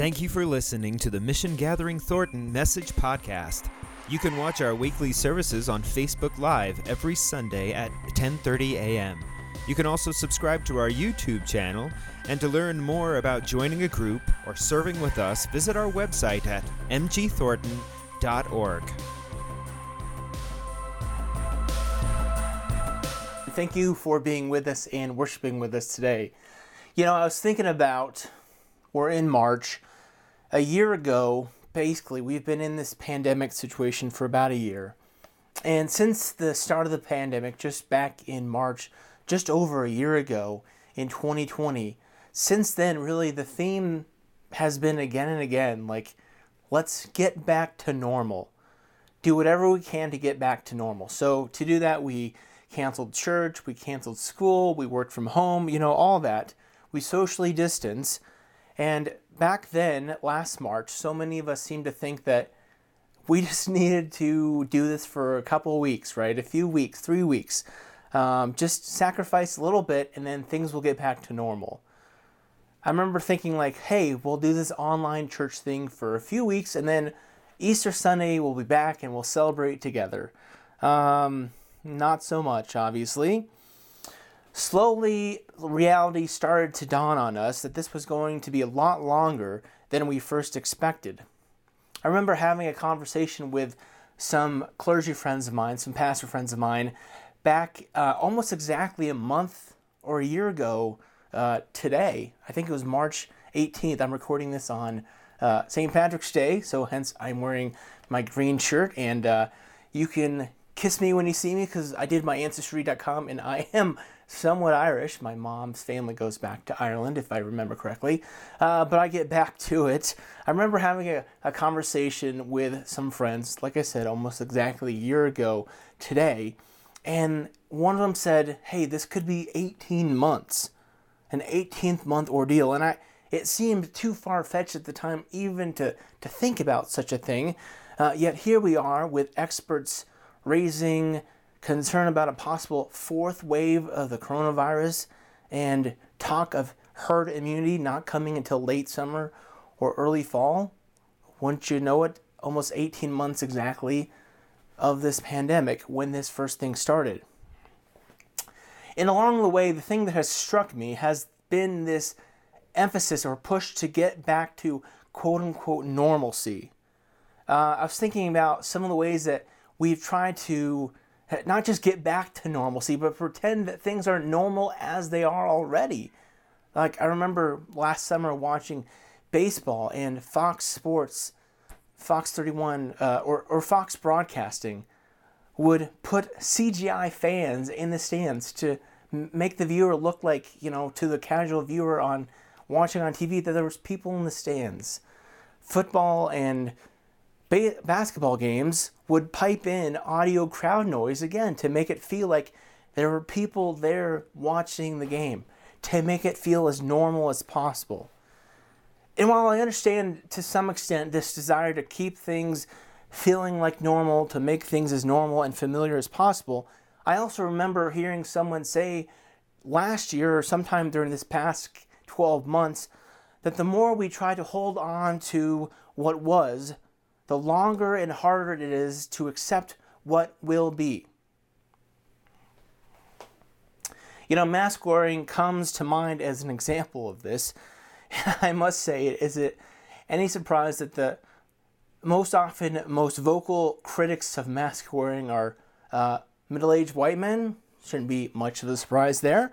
Thank you for listening to the Mission Gathering Thornton Message Podcast. You can watch our weekly services on Facebook Live every Sunday at 10:30 a.m. You can also subscribe to our YouTube channel, and to learn more about joining a group or serving with us, visit our website at mgthornton.org. Thank you for being with us and worshiping with us today. You know, I was thinking about, we're in March, a year ago, basically, we've been in this pandemic situation for about a year. And since the start of the pandemic, just back in March, just over a year ago in 2020, since then, really, the theme has been again and again like, let's get back to normal. Do whatever we can to get back to normal. So, to do that, we canceled church, we canceled school, we worked from home, you know, all that. We socially distance. And back then, last March, so many of us seemed to think that we just needed to do this for a couple weeks, right? A few weeks, three weeks. Um, just sacrifice a little bit and then things will get back to normal. I remember thinking, like, hey, we'll do this online church thing for a few weeks and then Easter Sunday we'll be back and we'll celebrate together. Um, not so much, obviously. Slowly, reality started to dawn on us that this was going to be a lot longer than we first expected. I remember having a conversation with some clergy friends of mine, some pastor friends of mine, back uh, almost exactly a month or a year ago uh, today. I think it was March 18th. I'm recording this on uh, St. Patrick's Day, so hence I'm wearing my green shirt. And uh, you can kiss me when you see me because I did my ancestry.com and I am somewhat Irish. My mom's family goes back to Ireland, if I remember correctly. Uh, but I get back to it. I remember having a, a conversation with some friends, like I said, almost exactly a year ago today. And one of them said, Hey, this could be 18 months, an 18th month ordeal. And I, it seemed too far fetched at the time even to, to think about such a thing. Uh, yet here we are with experts raising concern about a possible fourth wave of the coronavirus and talk of herd immunity not coming until late summer or early fall. Once you know it, almost 18 months exactly of this pandemic when this first thing started. And along the way, the thing that has struck me has been this emphasis or push to get back to quote unquote normalcy. Uh, I was thinking about some of the ways that we've tried to not just get back to normalcy, but pretend that things are normal as they are already. Like I remember last summer watching baseball and Fox Sports, Fox 31, uh, or, or Fox Broadcasting would put CGI fans in the stands to make the viewer look like, you know, to the casual viewer on watching on TV that there was people in the stands. Football and ba- basketball games would pipe in audio crowd noise again to make it feel like there were people there watching the game, to make it feel as normal as possible. And while I understand to some extent this desire to keep things feeling like normal, to make things as normal and familiar as possible, I also remember hearing someone say last year or sometime during this past 12 months that the more we try to hold on to what was, the longer and harder it is to accept what will be. You know, mask wearing comes to mind as an example of this. I must say, is it any surprise that the most often most vocal critics of mask wearing are uh, middle aged white men? Shouldn't be much of a surprise there.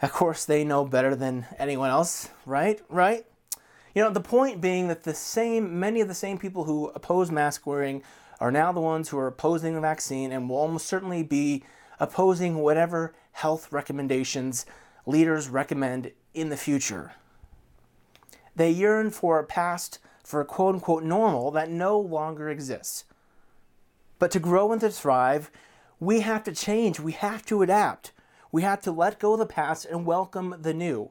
Of course, they know better than anyone else, right? Right? You know, the point being that the same, many of the same people who oppose mask wearing are now the ones who are opposing the vaccine and will almost certainly be opposing whatever health recommendations leaders recommend in the future. They yearn for a past, for a quote unquote normal that no longer exists. But to grow and to thrive, we have to change, we have to adapt, we have to let go of the past and welcome the new.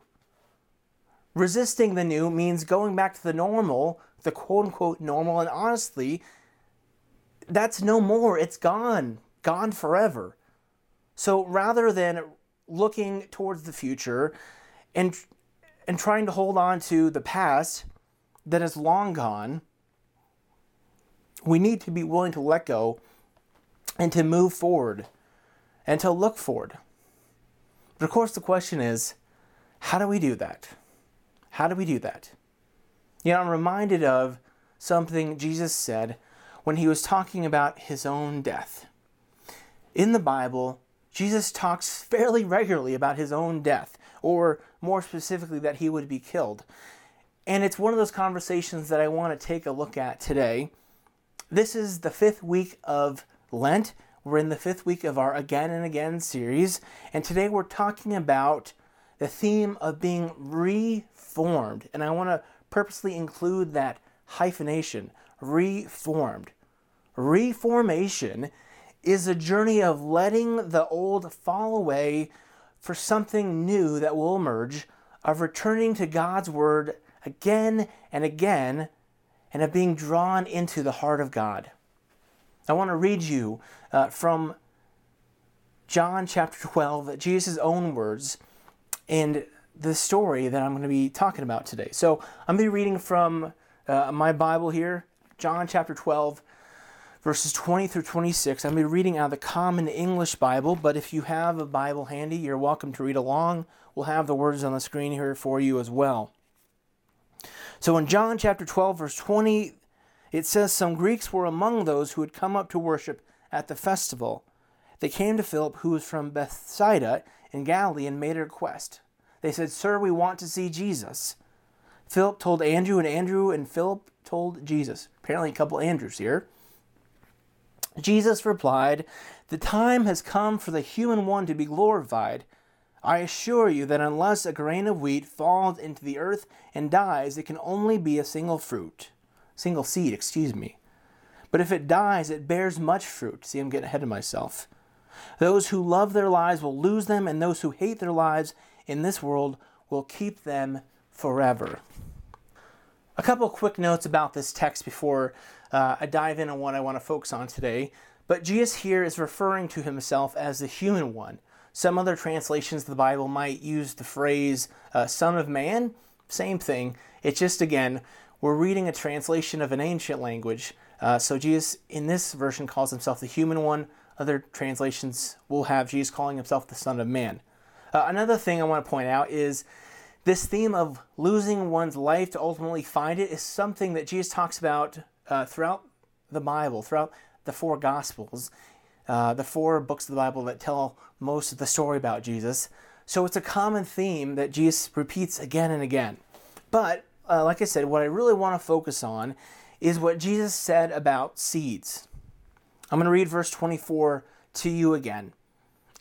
Resisting the new means going back to the normal, the quote unquote normal, and honestly, that's no more. It's gone, gone forever. So rather than looking towards the future and and trying to hold on to the past, that is long gone, we need to be willing to let go and to move forward and to look forward. But of course, the question is how do we do that? How do we do that? You know, I'm reminded of something Jesus said when he was talking about his own death. In the Bible, Jesus talks fairly regularly about his own death, or more specifically, that he would be killed. And it's one of those conversations that I want to take a look at today. This is the fifth week of Lent. We're in the fifth week of our Again and Again series, and today we're talking about the theme of being reformed. And I want to purposely include that hyphenation reformed. Reformation is a journey of letting the old fall away for something new that will emerge, of returning to God's Word again and again, and of being drawn into the heart of God. I want to read you uh, from John chapter 12, Jesus' own words, and the story that I'm going to be talking about today. So I'm going to be reading from uh, my Bible here, John chapter 12, verses 20 through 26. I'm going to be reading out of the Common English Bible, but if you have a Bible handy, you're welcome to read along. We'll have the words on the screen here for you as well. So in John chapter 12, verse 20, it says, Some Greeks were among those who had come up to worship at the festival. They came to Philip, who was from Bethsaida in Galilee, and made a request. They said, Sir, we want to see Jesus. Philip told Andrew, and Andrew and Philip told Jesus. Apparently, a couple Andrews here. Jesus replied, The time has come for the human one to be glorified. I assure you that unless a grain of wheat falls into the earth and dies, it can only be a single fruit single seed, excuse me. But if it dies, it bears much fruit. See, I'm getting ahead of myself. Those who love their lives will lose them, and those who hate their lives in this world will keep them forever. A couple quick notes about this text before uh, I dive in on what I want to focus on today. But Jesus here is referring to himself as the human one. Some other translations of the Bible might use the phrase uh, Son of Man. Same thing. It's just, again, we're reading a translation of an ancient language. Uh, so Jesus, in this version, calls himself the human one. Other translations will have Jesus calling himself the Son of Man. Uh, another thing I want to point out is this theme of losing one's life to ultimately find it is something that Jesus talks about uh, throughout the Bible, throughout the four Gospels, uh, the four books of the Bible that tell most of the story about Jesus. So it's a common theme that Jesus repeats again and again. But uh, like I said, what I really want to focus on is what Jesus said about seeds. I'm going to read verse 24 to you again.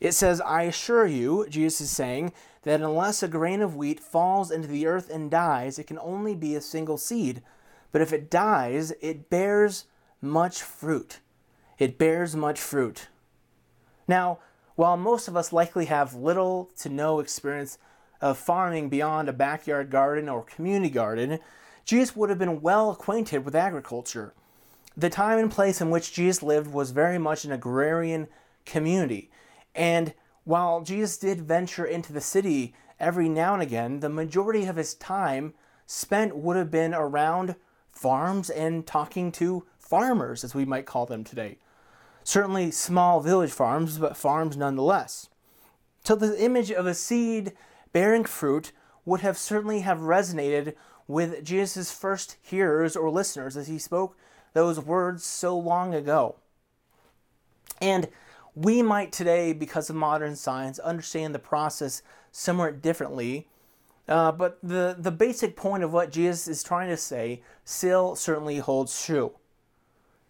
It says, I assure you, Jesus is saying, that unless a grain of wheat falls into the earth and dies, it can only be a single seed. But if it dies, it bears much fruit. It bears much fruit. Now, while most of us likely have little to no experience of farming beyond a backyard garden or community garden, Jesus would have been well acquainted with agriculture. The time and place in which Jesus lived was very much an agrarian community. And while Jesus did venture into the city every now and again, the majority of his time spent would have been around farms and talking to farmers, as we might call them today. Certainly small village farms, but farms nonetheless. So the image of a seed bearing fruit would have certainly have resonated with Jesus' first hearers or listeners as he spoke those words so long ago. And we might today, because of modern science, understand the process somewhat differently. Uh, but the, the basic point of what Jesus is trying to say still certainly holds true.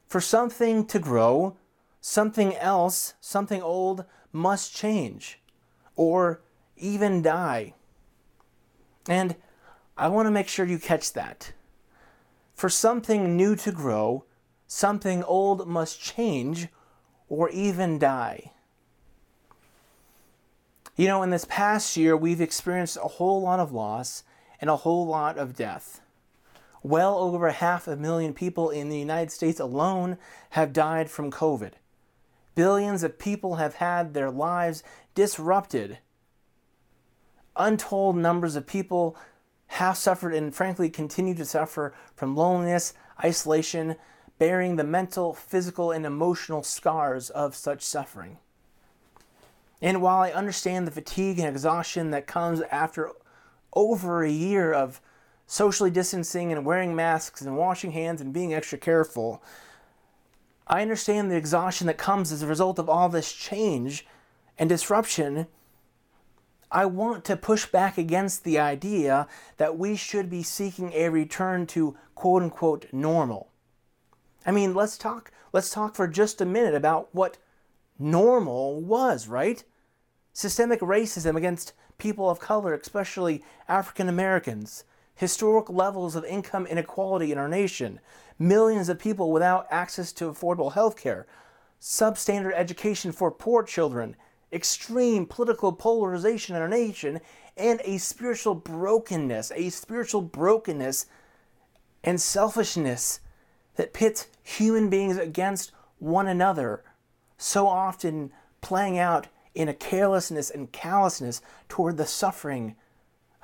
For something to grow, something else, something old, must change. Or even die. And I want to make sure you catch that. For something new to grow, something old must change or even die. You know, in this past year, we've experienced a whole lot of loss and a whole lot of death. Well over half a million people in the United States alone have died from COVID. Billions of people have had their lives disrupted untold numbers of people have suffered and frankly continue to suffer from loneliness, isolation, bearing the mental, physical, and emotional scars of such suffering. And while I understand the fatigue and exhaustion that comes after over a year of socially distancing and wearing masks and washing hands and being extra careful, I understand the exhaustion that comes as a result of all this change and disruption. I want to push back against the idea that we should be seeking a return to quote unquote normal. I mean, let's talk let's talk for just a minute about what normal was, right? Systemic racism against people of color, especially African Americans, historic levels of income inequality in our nation, millions of people without access to affordable health care, substandard education for poor children, extreme political polarization in our nation, and a spiritual brokenness, a spiritual brokenness and selfishness that pits human beings against one another, so often playing out in a carelessness and callousness toward the suffering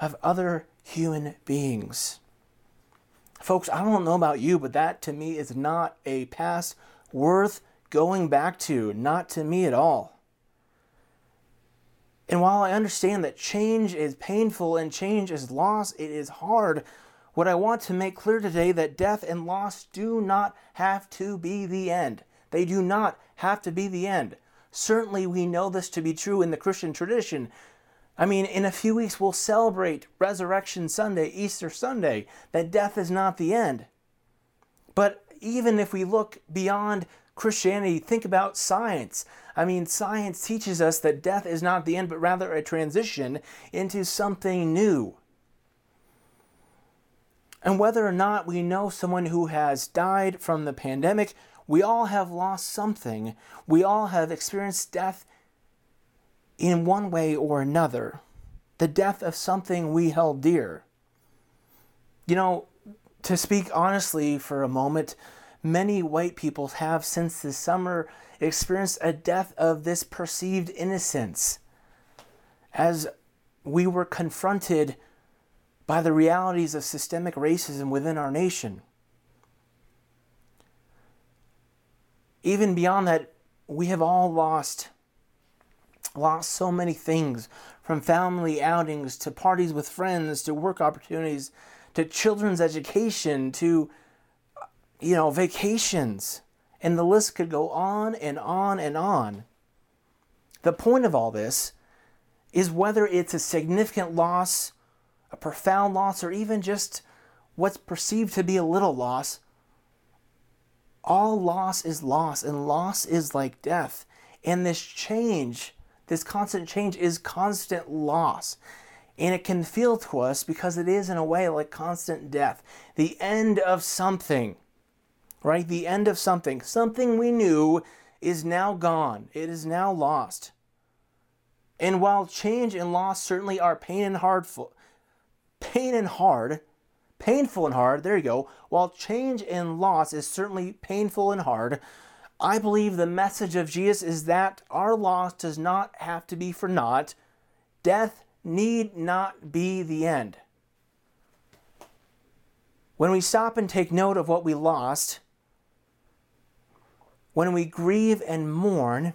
of other human beings. Folks, I don't know about you, but that to me is not a past worth going back to, not to me at all. And while I understand that change is painful and change is loss, it is hard. What I want to make clear today that death and loss do not have to be the end. They do not have to be the end. Certainly, we know this to be true in the Christian tradition. I mean, in a few weeks, we'll celebrate Resurrection Sunday, Easter Sunday, that death is not the end. But even if we look beyond Christianity, think about science. I mean, science teaches us that death is not the end, but rather a transition into something new. And whether or not we know someone who has died from the pandemic, we all have lost something. We all have experienced death in one way or another. The death of something we held dear. You know, to speak honestly for a moment, many white people have since this summer experienced a death of this perceived innocence as we were confronted by the realities of systemic racism within our nation. Even beyond that, we have all lost lost so many things from family outings to parties with friends to work opportunities to children's education to you know vacations and the list could go on and on and on the point of all this is whether it's a significant loss a profound loss or even just what's perceived to be a little loss all loss is loss and loss is like death and this change this constant change is constant loss. And it can feel to us because it is, in a way, like constant death. The end of something, right? The end of something. Something we knew is now gone, it is now lost. And while change and loss certainly are pain and hard, pain and hard, painful and hard, there you go. While change and loss is certainly painful and hard, I believe the message of Jesus is that our loss does not have to be for naught. Death need not be the end. When we stop and take note of what we lost, when we grieve and mourn,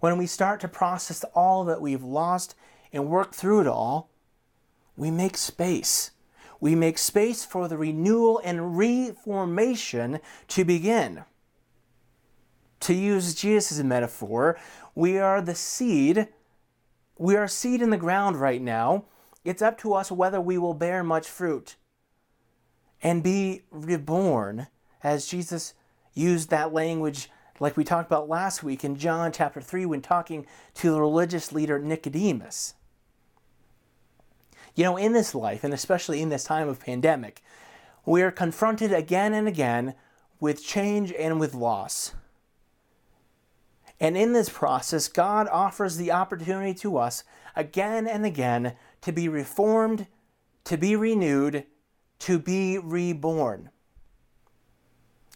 when we start to process all that we've lost and work through it all, we make space. We make space for the renewal and reformation to begin to use Jesus metaphor, we are the seed. We are a seed in the ground right now. It's up to us whether we will bear much fruit and be reborn, as Jesus used that language like we talked about last week in John chapter 3 when talking to the religious leader Nicodemus. You know, in this life, and especially in this time of pandemic, we are confronted again and again with change and with loss. And in this process, God offers the opportunity to us again and again to be reformed, to be renewed, to be reborn.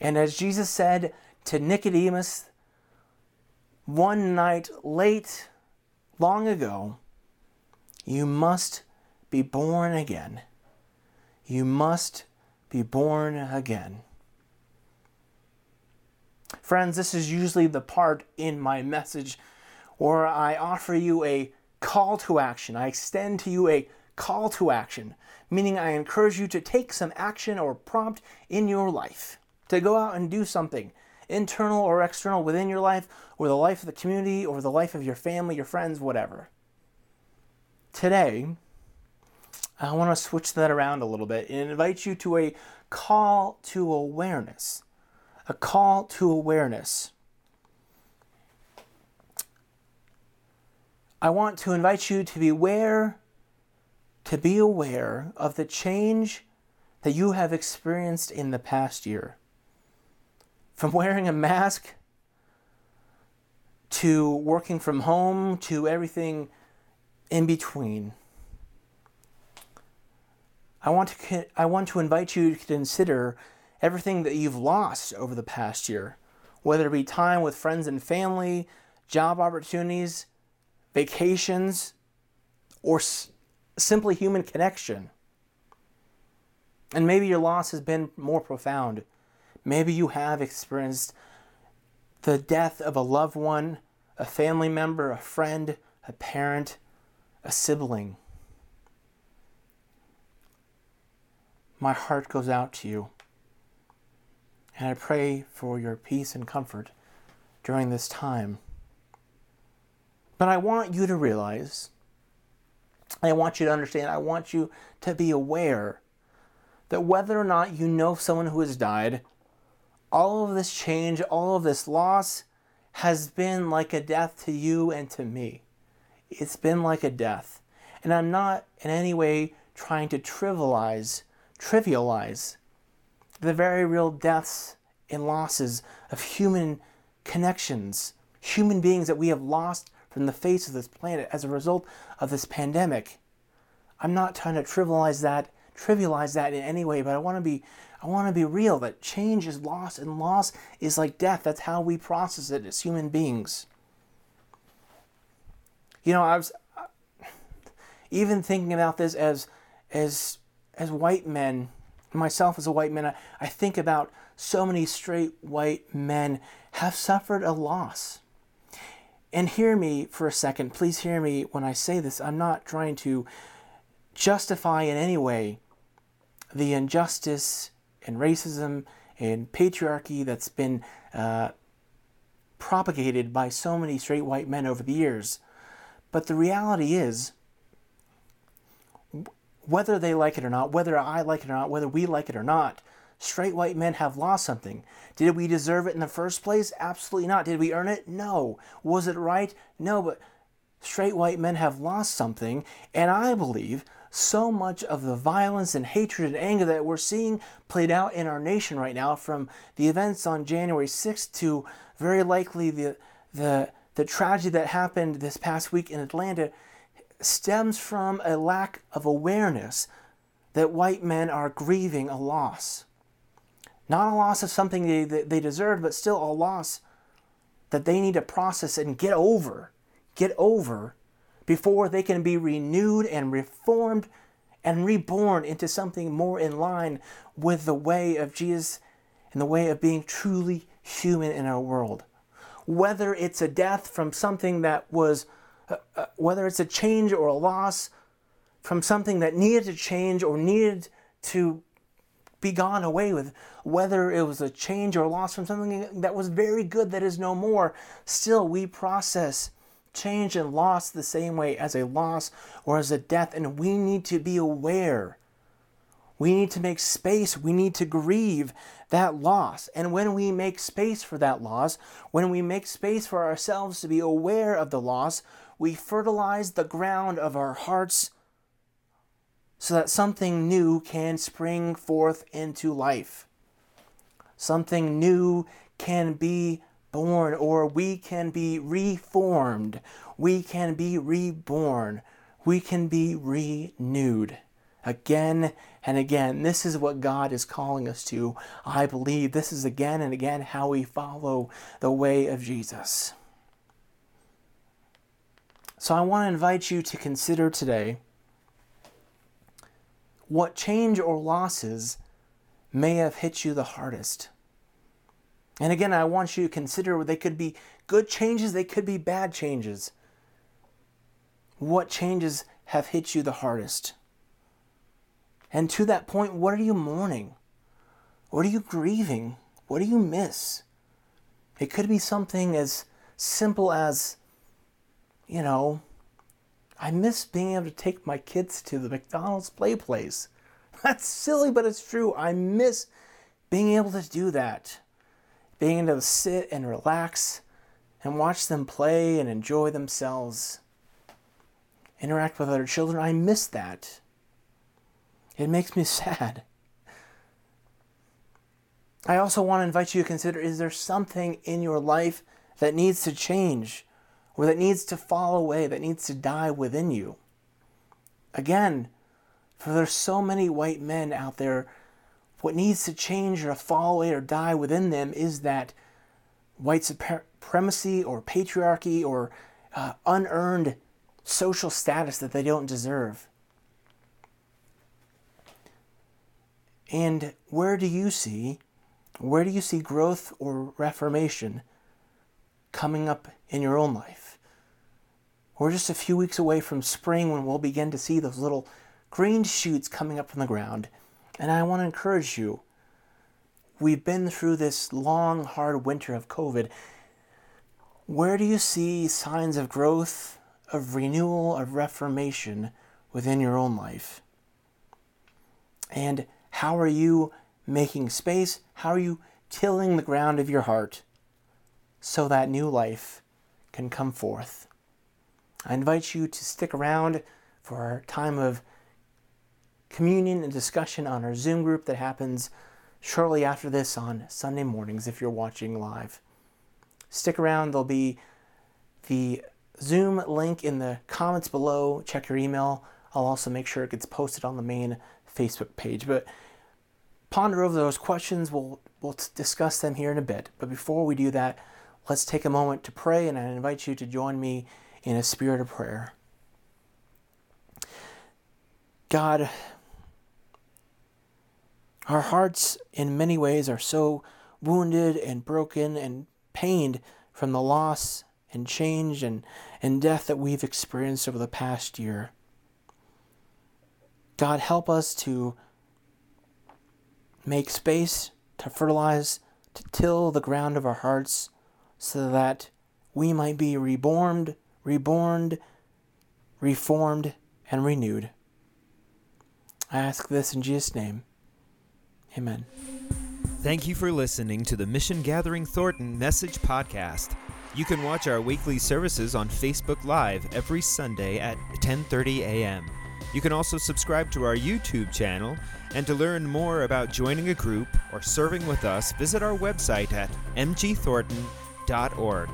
And as Jesus said to Nicodemus one night late, long ago, you must be born again. You must be born again. Friends, this is usually the part in my message where I offer you a call to action. I extend to you a call to action, meaning I encourage you to take some action or prompt in your life, to go out and do something, internal or external, within your life, or the life of the community, or the life of your family, your friends, whatever. Today, I want to switch that around a little bit and invite you to a call to awareness. A call to awareness. I want to invite you to be aware to be aware of the change that you have experienced in the past year. From wearing a mask to working from home to everything in between. I want to I want to invite you to consider everything that you've lost over the past year, whether it be time with friends and family, job opportunities, vacations, or simply human connection. And maybe your loss has been more profound. Maybe you have experienced the death of a loved one, a family member, a friend, a parent, a sibling. My heart goes out to you. And I pray for your peace and comfort during this time. But I want you to realize I want you to understand, I want you to be aware that whether or not you know someone who has died, all of this change, all of this loss has been like a death to you and to me. It's been like a death. And I'm not in any way trying to trivialize, trivialize the very real deaths and losses of human connections, human beings that we have lost from the face of this planet as a result of this pandemic. I'm not trying to trivialize that, trivialize that in any way, but I want to be I want to be real that change is loss and loss is like death. That's how we process it as human beings. You know, I was even thinking about this as as as white men, myself as a white man, I, I think about so many straight white men have suffered a loss. And hear me for a second. Please hear me when I say this. I'm not trying to justify in any way the injustice and racism and patriarchy that's been uh, propagated by so many straight white men over the years. But the reality is, whether they like it or not, whether I like it or not, whether we like it or not, straight white men have lost something. Did we deserve it in the first place? Absolutely not. Did we earn it? No. Was it right? No, but straight white men have lost something, and I believe so much of the violence and hatred and anger that we're seeing played out in our nation right now from the events on January 6th to very likely the the the tragedy that happened this past week in Atlanta stems from a lack of awareness that white men are grieving a loss. Not a loss of something they, they deserved, but still a loss that they need to process and get over. Get over before they can be renewed and reformed and reborn into something more in line with the way of Jesus and the way of being truly human in our world. Whether it's a death from something that was, uh, uh, whether it's a change or a loss from something that needed to change or needed to be gone away with, whether it was a change or loss from something that was very good that is no more, still we process change and loss the same way as a loss or as a death, and we need to be aware. We need to make space. We need to grieve that loss. And when we make space for that loss, when we make space for ourselves to be aware of the loss, we fertilize the ground of our hearts so that something new can spring forth into life. Something new can be born, or we can be reformed. We can be reborn. We can be renewed again and again. This is what God is calling us to. I believe this is again and again how we follow the way of Jesus. So I want to invite you to consider today what change or losses may have hit you the hardest. And again, I want you to consider they could be good changes, they could be bad changes. What changes have hit you the hardest? And to that point, what are you mourning? What are you grieving? What do you miss? It could be something as simple as, you know, I miss being able to take my kids to the McDonald's play place. That's silly, but it's true. I miss being able to do that. Being able to sit and relax and watch them play and enjoy themselves. Interact with other children. I miss that. It makes me sad. I also want to invite you to consider is there something in your life that needs to change or that needs to fall away, that needs to die within you? Again, for there's so many white men out there, what needs to change or fall away or die within them is that white supremacy or patriarchy or uh, unearned social status that they don't deserve. And where do you see, where do you see growth or reformation coming up in your own life? We're just a few weeks away from spring when we'll begin to see those little green shoots coming up from the ground. And I want to encourage you. We've been through this long, hard winter of COVID. Where do you see signs of growth, of renewal, of reformation within your own life? And how are you making space? How are you tilling the ground of your heart so that new life can come forth? I invite you to stick around for our time of communion and discussion on our Zoom group that happens shortly after this on Sunday mornings if you're watching live. Stick around, there'll be the Zoom link in the comments below. Check your email. I'll also make sure it gets posted on the main Facebook page. But ponder over those questions. We'll, we'll discuss them here in a bit. But before we do that, let's take a moment to pray, and I invite you to join me in a spirit of prayer. God, our hearts, in many ways, are so wounded and broken and pained from the loss and change and, and death that we've experienced over the past year. God, help us to make space, to fertilize, to till the ground of our hearts so that we might be reborn, reborn, reformed, and renewed. I ask this in Jesus' name. Amen. Thank you for listening to the Mission Gathering Thornton Message Podcast. You can watch our weekly services on Facebook Live every Sunday at 10:30 a.m. You can also subscribe to our YouTube channel, and to learn more about joining a group or serving with us, visit our website at mgthornton.org.